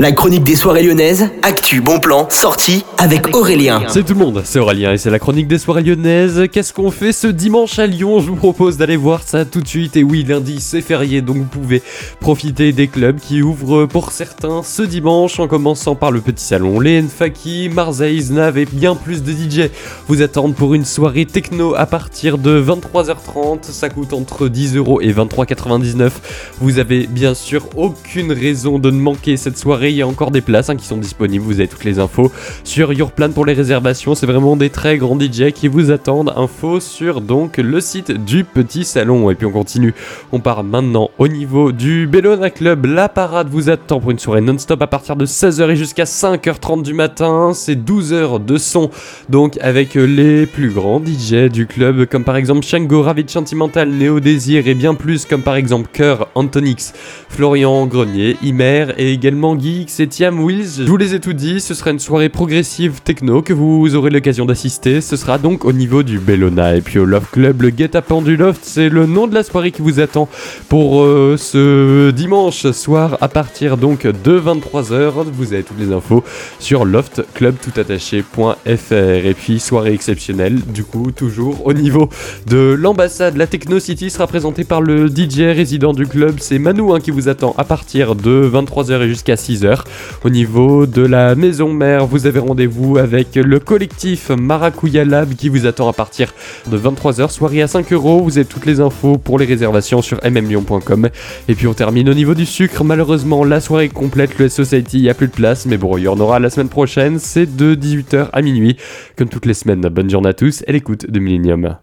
La chronique des soirées lyonnaises, actu, bon plan, sortie avec Aurélien. C'est tout le monde, c'est Aurélien et c'est la chronique des soirées lyonnaises. Qu'est-ce qu'on fait ce dimanche à Lyon Je vous propose d'aller voir ça tout de suite. Et oui, lundi c'est férié, donc vous pouvez profiter des clubs qui ouvrent pour certains ce dimanche, en commençant par le petit salon. Les Nfaki, Marseille, Nav et bien plus de DJ vous attendent pour une soirée techno à partir de 23h30. Ça coûte entre 10 euros et 23,99. Vous avez bien sûr aucune raison de ne manquer cette soirée il y a encore des places hein, qui sont disponibles. Vous avez toutes les infos sur Yourplan pour les réservations. C'est vraiment des très grands DJ qui vous attendent. Info sur donc le site du petit salon. Et puis on continue. On part maintenant au niveau du Bellona Club. La parade vous attend pour une soirée non-stop à partir de 16h et jusqu'à 5h30 du matin. C'est 12 h de son. Donc avec les plus grands DJ du club, comme par exemple Shango, Ravid Sentimental, Néo Désir et bien plus, comme par exemple Cœur, Antonix, Florian Grenier, Imer et également Guy et Tiam Wills. Je vous les ai tout dit, ce sera une soirée progressive techno que vous aurez l'occasion d'assister. Ce sera donc au niveau du Bellona. Et puis au Love Club, le guet-apens du Loft, c'est le nom de la soirée qui vous attend pour euh, ce dimanche soir à partir donc de 23h. Vous avez toutes les infos sur loftclubtoutattaché.fr. Et puis soirée exceptionnelle, du coup, toujours au niveau de l'ambassade. La Techno City sera présentée par le DJ résident du club. C'est Manou hein, qui vous attend à partir de 23h et jusqu'à 6h. Au niveau de la maison mère, vous avez rendez-vous avec le collectif Maracuya Lab qui vous attend à partir de 23h. Soirée à 5 euros. Vous avez toutes les infos pour les réservations sur mmlyon.com. Et puis on termine au niveau du sucre. Malheureusement, la soirée complète. Le Society, il n'y a plus de place. Mais bon, il y en aura la semaine prochaine. C'est de 18h à minuit. Comme toutes les semaines. Bonne journée à tous et l'écoute de Millennium.